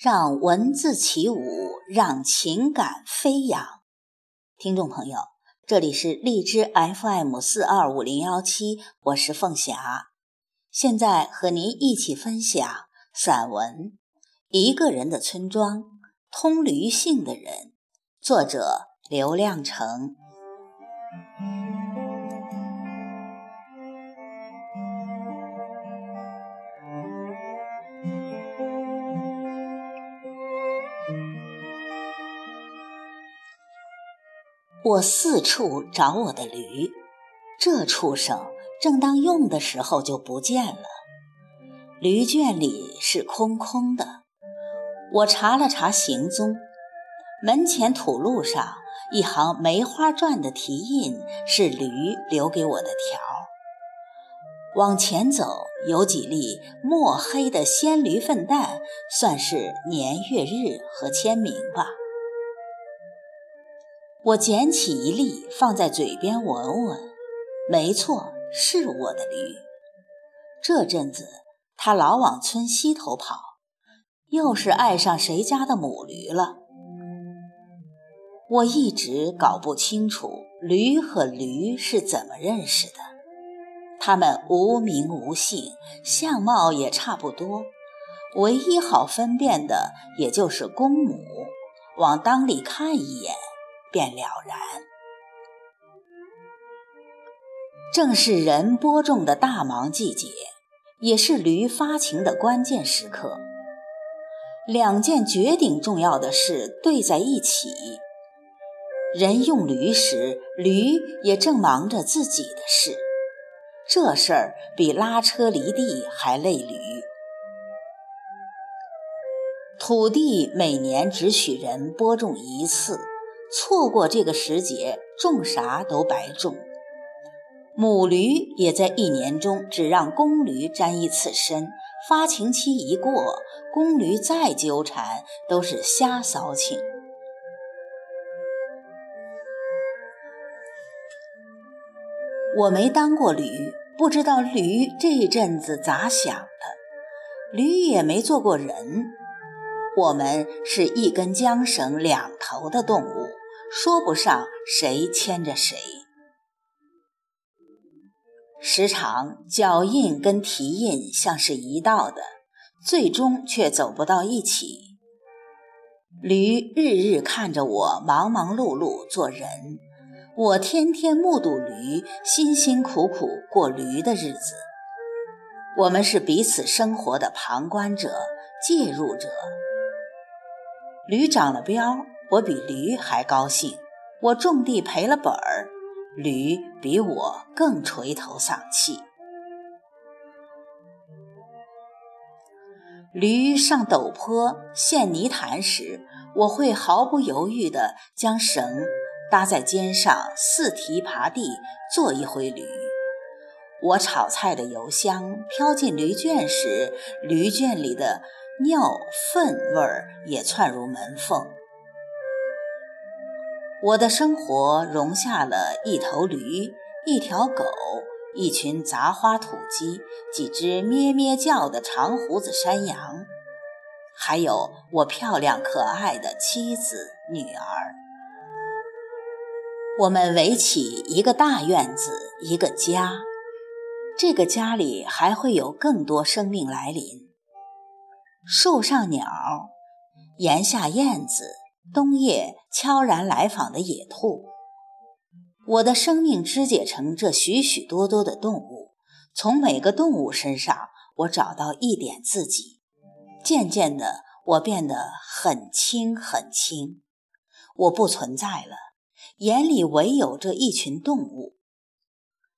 让文字起舞，让情感飞扬。听众朋友，这里是荔枝 FM 四二五零幺七，我是凤霞，现在和您一起分享散文《一个人的村庄》，通驴性的人，作者刘亮程。我四处找我的驴，这畜生正当用的时候就不见了。驴圈里是空空的。我查了查行踪，门前土路上一行梅花篆的题印是驴留给我的条。往前走，有几粒墨黑的鲜驴粪蛋，算是年月日和签名吧。我捡起一粒，放在嘴边闻闻，没错，是我的驴。这阵子它老往村西头跑，又是爱上谁家的母驴了。我一直搞不清楚驴和驴是怎么认识的。它们无名无姓，相貌也差不多，唯一好分辨的也就是公母，往裆里看一眼。便了然。正是人播种的大忙季节，也是驴发情的关键时刻。两件绝顶重要的事对在一起：人用驴时，驴也正忙着自己的事。这事儿比拉车犁地还累驴。土地每年只许人播种一次。错过这个时节，种啥都白种。母驴也在一年中只让公驴沾一次身，发情期一过，公驴再纠缠都是瞎骚情。我没当过驴，不知道驴这阵子咋想的。驴也没做过人，我们是一根缰绳两头的动物。说不上谁牵着谁，时常脚印跟蹄印像是一道的，最终却走不到一起。驴日日看着我忙忙碌碌做人，我天天目睹驴辛辛苦苦过驴的日子。我们是彼此生活的旁观者、介入者。驴长了膘。我比驴还高兴，我种地赔了本儿，驴比我更垂头丧气。驴上陡坡陷泥潭时，我会毫不犹豫地将绳搭在肩上，四蹄爬地，做一回驴。我炒菜的油香飘进驴圈时，驴圈里的尿粪味儿也窜入门缝。我的生活容下了一头驴、一条狗、一群杂花土鸡、几只咩咩叫的长胡子山羊，还有我漂亮可爱的妻子、女儿。我们围起一个大院子，一个家。这个家里还会有更多生命来临：树上鸟，檐下燕子。冬夜悄然来访的野兔，我的生命肢解成这许许多多的动物，从每个动物身上，我找到一点自己。渐渐的，我变得很轻很轻，我不存在了，眼里唯有这一群动物。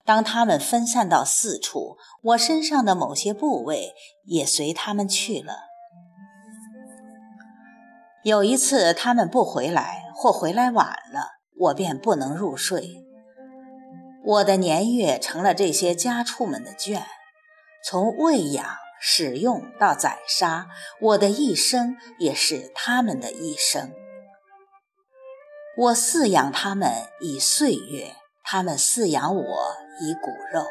当它们分散到四处，我身上的某些部位也随它们去了。有一次，他们不回来或回来晚了，我便不能入睡。我的年月成了这些家畜们的圈，从喂养、使用到宰杀，我的一生也是他们的一生。我饲养他们以岁月，他们饲养我以骨肉。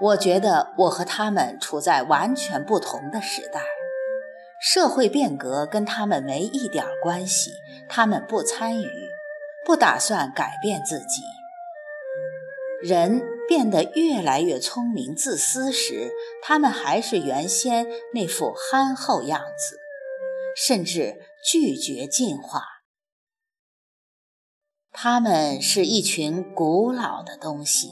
我觉得我和他们处在完全不同的时代，社会变革跟他们没一点关系，他们不参与，不打算改变自己。人变得越来越聪明、自私时，他们还是原先那副憨厚样子，甚至拒绝进化。他们是一群古老的东西，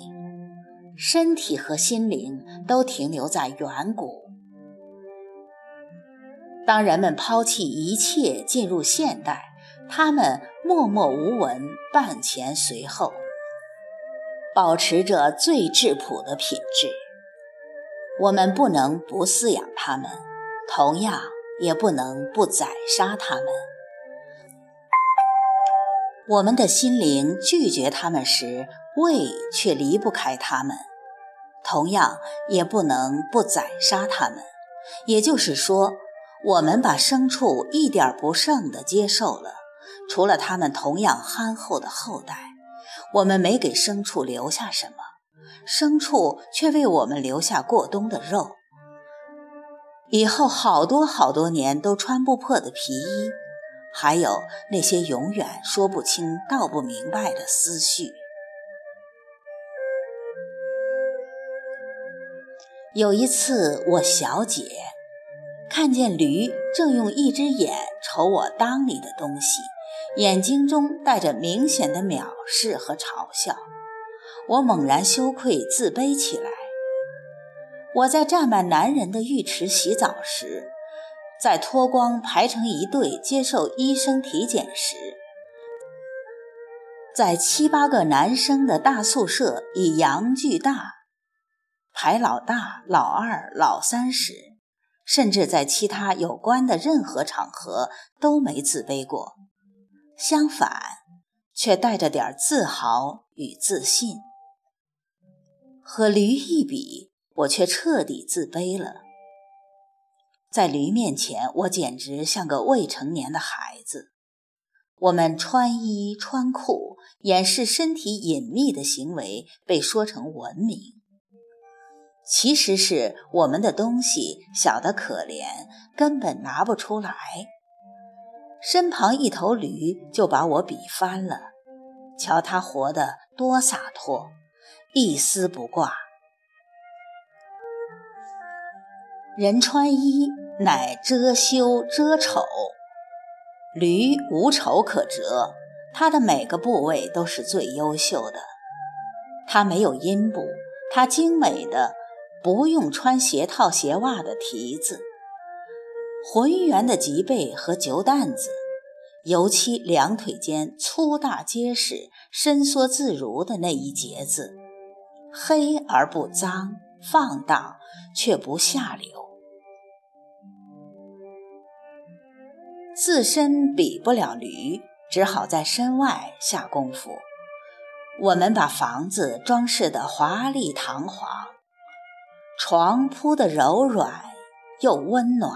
身体和心灵都停留在远古。当人们抛弃一切进入现代，他们默默无闻，伴前随后。保持着最质朴的品质，我们不能不饲养它们，同样也不能不宰杀它们。我们的心灵拒绝它们时，胃却离不开它们，同样也不能不宰杀它们。也就是说，我们把牲畜一点不剩地接受了，除了它们同样憨厚的后代。我们没给牲畜留下什么，牲畜却为我们留下过冬的肉，以后好多好多年都穿不破的皮衣，还有那些永远说不清道不明白的思绪。有一次，我小姐看见驴正用一只眼瞅我裆里的东西。眼睛中带着明显的藐视和嘲笑，我猛然羞愧自卑起来。我在站满男人的浴池洗澡时，在脱光排成一队接受医生体检时，在七八个男生的大宿舍以阳巨大排老大、老二、老三时，甚至在其他有关的任何场合都没自卑过。相反，却带着点自豪与自信。和驴一比，我却彻底自卑了。在驴面前，我简直像个未成年的孩子。我们穿衣穿裤、掩饰身体隐秘的行为被说成文明，其实是我们的东西小得可怜，根本拿不出来。身旁一头驴就把我比翻了，瞧他活得多洒脱，一丝不挂。人穿衣乃遮羞遮丑，驴无丑可遮，它的每个部位都是最优秀的。它没有阴部，它精美的不用穿鞋套鞋袜的蹄子。浑圆的脊背和酒担子，尤其两腿间粗大结实、伸缩自如的那一节子，黑而不脏，放荡却不下流。自身比不了驴，只好在身外下功夫。我们把房子装饰得华丽堂皇，床铺得柔软又温暖。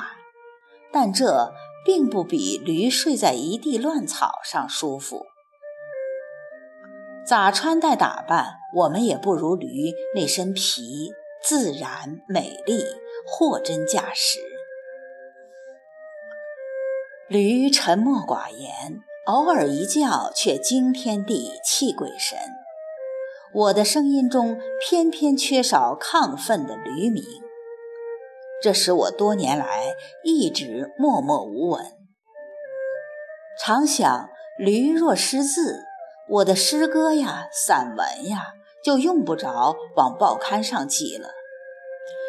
但这并不比驴睡在一地乱草上舒服。咋穿戴打扮，我们也不如驴那身皮自然美丽，货真价实。驴沉默寡言，偶尔一叫却惊天地泣鬼神。我的声音中偏偏缺少亢奋的驴鸣。这使我多年来一直默默无闻。常想，驴若识字，我的诗歌呀、散文呀，就用不着往报刊上寄了。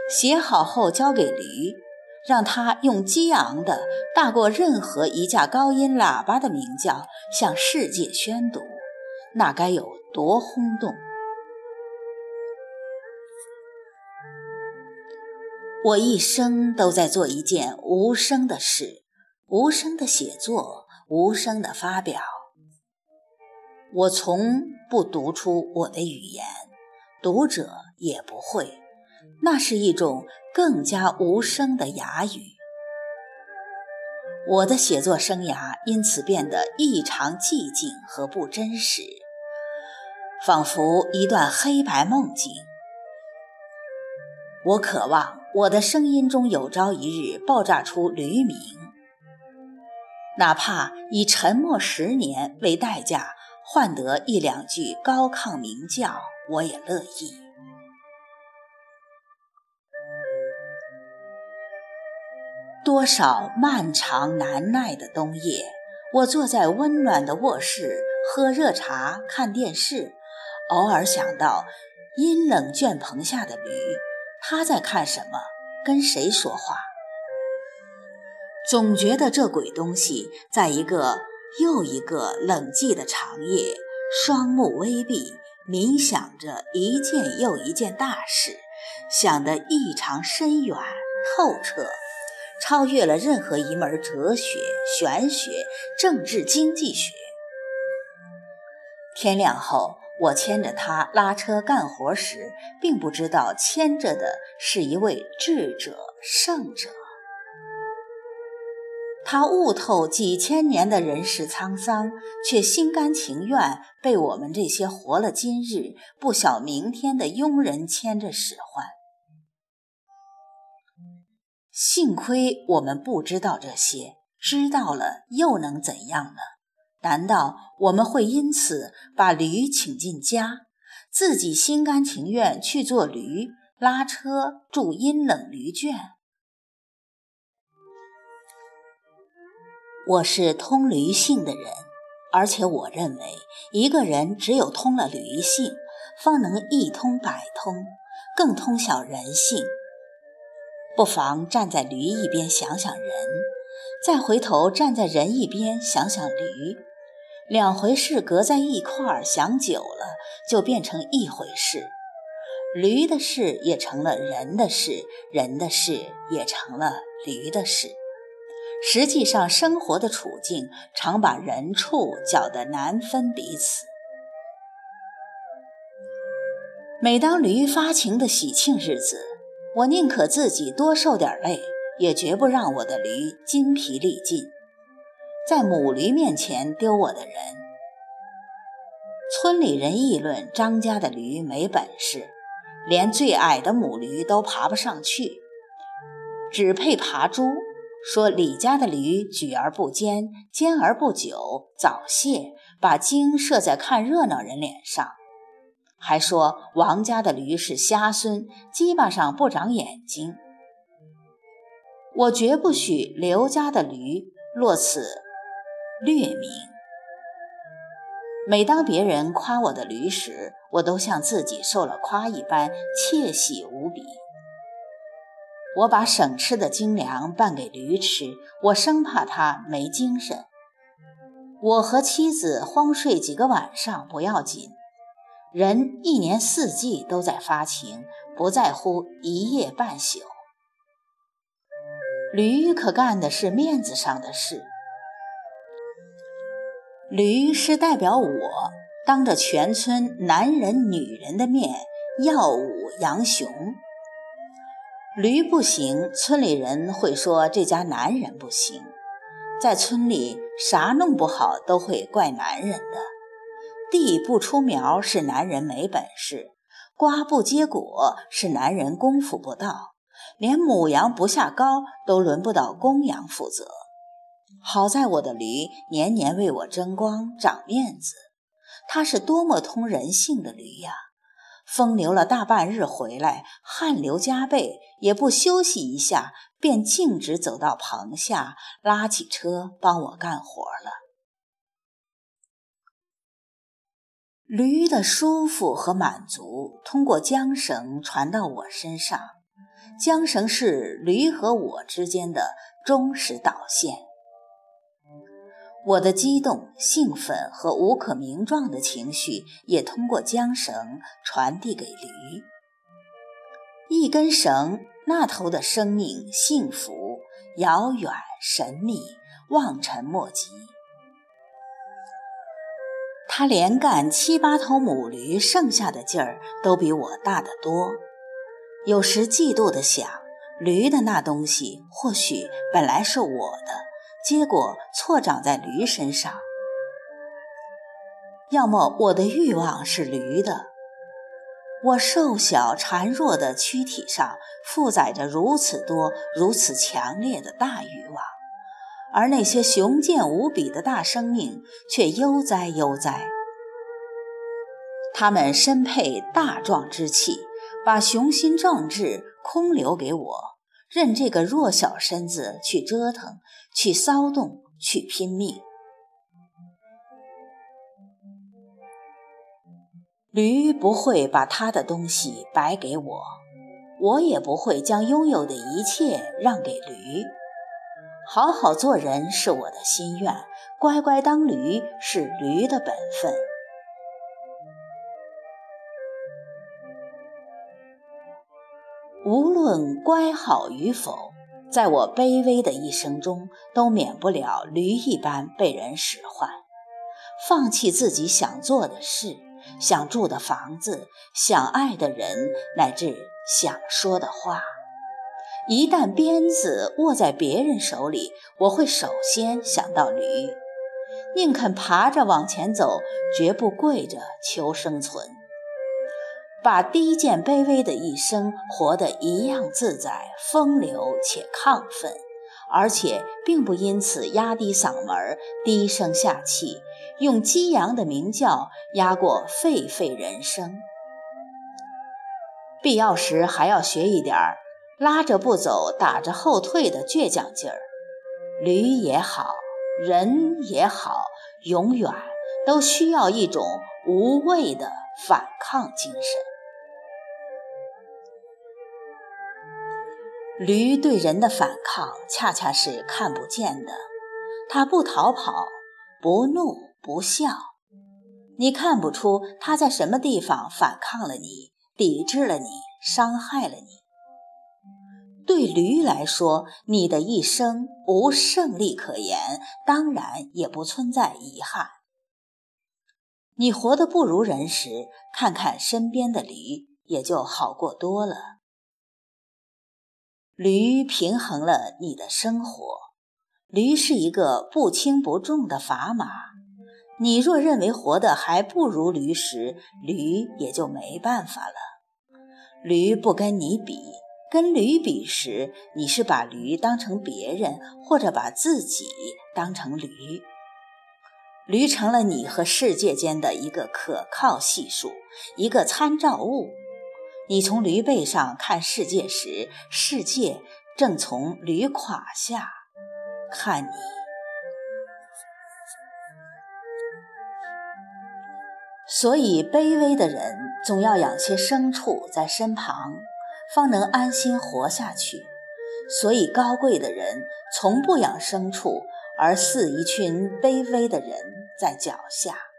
写好后交给驴，让它用激昂的、大过任何一架高音喇叭的鸣叫向世界宣读，那该有多轰动！我一生都在做一件无声的事，无声的写作，无声的发表。我从不读出我的语言，读者也不会。那是一种更加无声的哑语。我的写作生涯因此变得异常寂静和不真实，仿佛一段黑白梦境。我渴望我的声音中有朝一日爆炸出驴鸣，哪怕以沉默十年为代价，换得一两句高亢鸣叫，我也乐意。多少漫长难耐的冬夜，我坐在温暖的卧室，喝热茶，看电视，偶尔想到阴冷圈棚下的驴。他在看什么？跟谁说话？总觉得这鬼东西在一个又一个冷寂的长夜，双目微闭，冥想着一件又一件大事，想得异常深远透彻，超越了任何一门哲学、玄学、政治、经济学。天亮后。我牵着他拉车干活时，并不知道牵着的是一位智者圣者。他悟透几千年的人世沧桑，却心甘情愿被我们这些活了今日不晓明天的庸人牵着使唤。幸亏我们不知道这些，知道了又能怎样呢？难道我们会因此把驴请进家，自己心甘情愿去做驴，拉车住阴冷驴圈？我是通驴性的人，而且我认为，一个人只有通了驴性，方能一通百通，更通晓人性。不妨站在驴一边想想人，再回头站在人一边想想驴。两回事隔在一块儿，想久了就变成一回事。驴的事也成了人的事，人的事也成了驴的事。实际上，生活的处境常把人畜搅得难分彼此。每当驴发情的喜庆日子，我宁可自己多受点累，也绝不让我的驴筋疲力尽。在母驴面前丢我的人，村里人议论张家的驴没本事，连最矮的母驴都爬不上去，只配爬猪。说李家的驴举而不坚，坚而不久，早泄，把精射在看热闹人脸上。还说王家的驴是瞎孙，鸡巴上不长眼睛。我绝不许刘家的驴落此。略名。每当别人夸我的驴时，我都像自己受了夸一般窃喜无比。我把省吃的精粮拌给驴吃，我生怕它没精神。我和妻子荒睡几个晚上不要紧，人一年四季都在发情，不在乎一夜半宿。驴可干的是面子上的事。驴是代表我当着全村男人女人的面耀武扬雄。驴不行，村里人会说这家男人不行。在村里，啥弄不好都会怪男人的。地不出苗是男人没本事，瓜不结果是男人功夫不到，连母羊不下羔都轮不到公羊负责。好在我的驴年年为我争光长面子，它是多么通人性的驴呀！风流了大半日回来，汗流浃背，也不休息一下，便径直走到棚下，拉起车帮我干活了。驴的舒服和满足通过缰绳传到我身上，缰绳是驴和我之间的忠实导线。我的激动、兴奋和无可名状的情绪也通过缰绳传递给驴。一根绳，那头的生命幸福、遥远、神秘、望尘莫及。他连干七八头母驴，剩下的劲儿都比我大得多。有时嫉妒地想，驴的那东西或许本来是我的。结果错长在驴身上，要么我的欲望是驴的。我瘦小孱弱的躯体上负载着如此多、如此强烈的大欲望，而那些雄健无比的大生命却悠哉悠哉。他们身配大壮之气，把雄心壮志空留给我，任这个弱小身子去折腾、去骚动、去拼命。驴不会把他的东西白给我，我也不会将拥有的一切让给驴。好好做人是我的心愿，乖乖当驴是驴的本分。无论乖好与否，在我卑微的一生中，都免不了驴一般被人使唤，放弃自己想做的事。想住的房子，想爱的人，乃至想说的话，一旦鞭子握在别人手里，我会首先想到驴，宁肯爬着往前走，绝不跪着求生存，把低贱卑微的一生活得一样自在、风流且亢奋。而且并不因此压低嗓门、低声下气，用激扬的鸣叫压过沸沸人声。必要时还要学一点儿拉着不走、打着后退的倔强劲儿。驴也好，人也好，永远都需要一种无畏的反抗精神。驴对人的反抗恰恰是看不见的，它不逃跑，不怒不笑，你看不出它在什么地方反抗了你，抵制了你，伤害了你。对驴来说，你的一生无胜利可言，当然也不存在遗憾。你活得不如人时，看看身边的驴，也就好过多了。驴平衡了你的生活，驴是一个不轻不重的砝码。你若认为活得还不如驴时，驴也就没办法了。驴不跟你比，跟驴比时，你是把驴当成别人，或者把自己当成驴。驴成了你和世界间的一个可靠系数，一个参照物。你从驴背上看世界时，世界正从驴胯下看你。所以，卑微的人总要养些牲畜在身旁，方能安心活下去；所以，高贵的人从不养牲畜，而似一群卑微的人在脚下。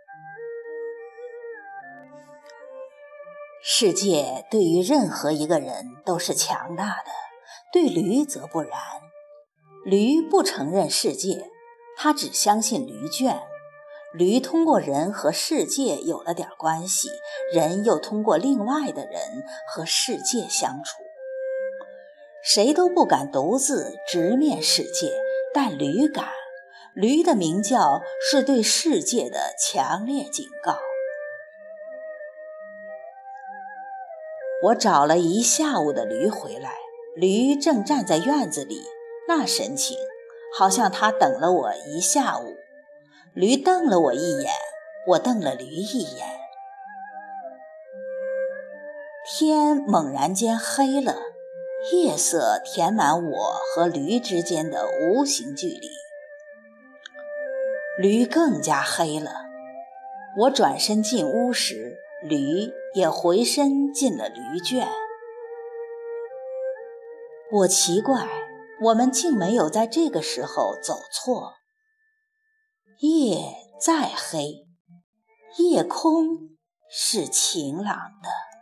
世界对于任何一个人都是强大的，对驴则不然。驴不承认世界，它只相信驴圈。驴通过人和世界有了点关系，人又通过另外的人和世界相处。谁都不敢独自直面世界，但驴敢。驴的鸣叫是对世界的强烈警告。我找了一下午的驴回来，驴正站在院子里，那神情好像他等了我一下午。驴瞪了我一眼，我瞪了驴一眼。天猛然间黑了，夜色填满我和驴之间的无形距离，驴更加黑了。我转身进屋时。驴也回身进了驴圈。我奇怪，我们竟没有在这个时候走错。夜再黑，夜空是晴朗的。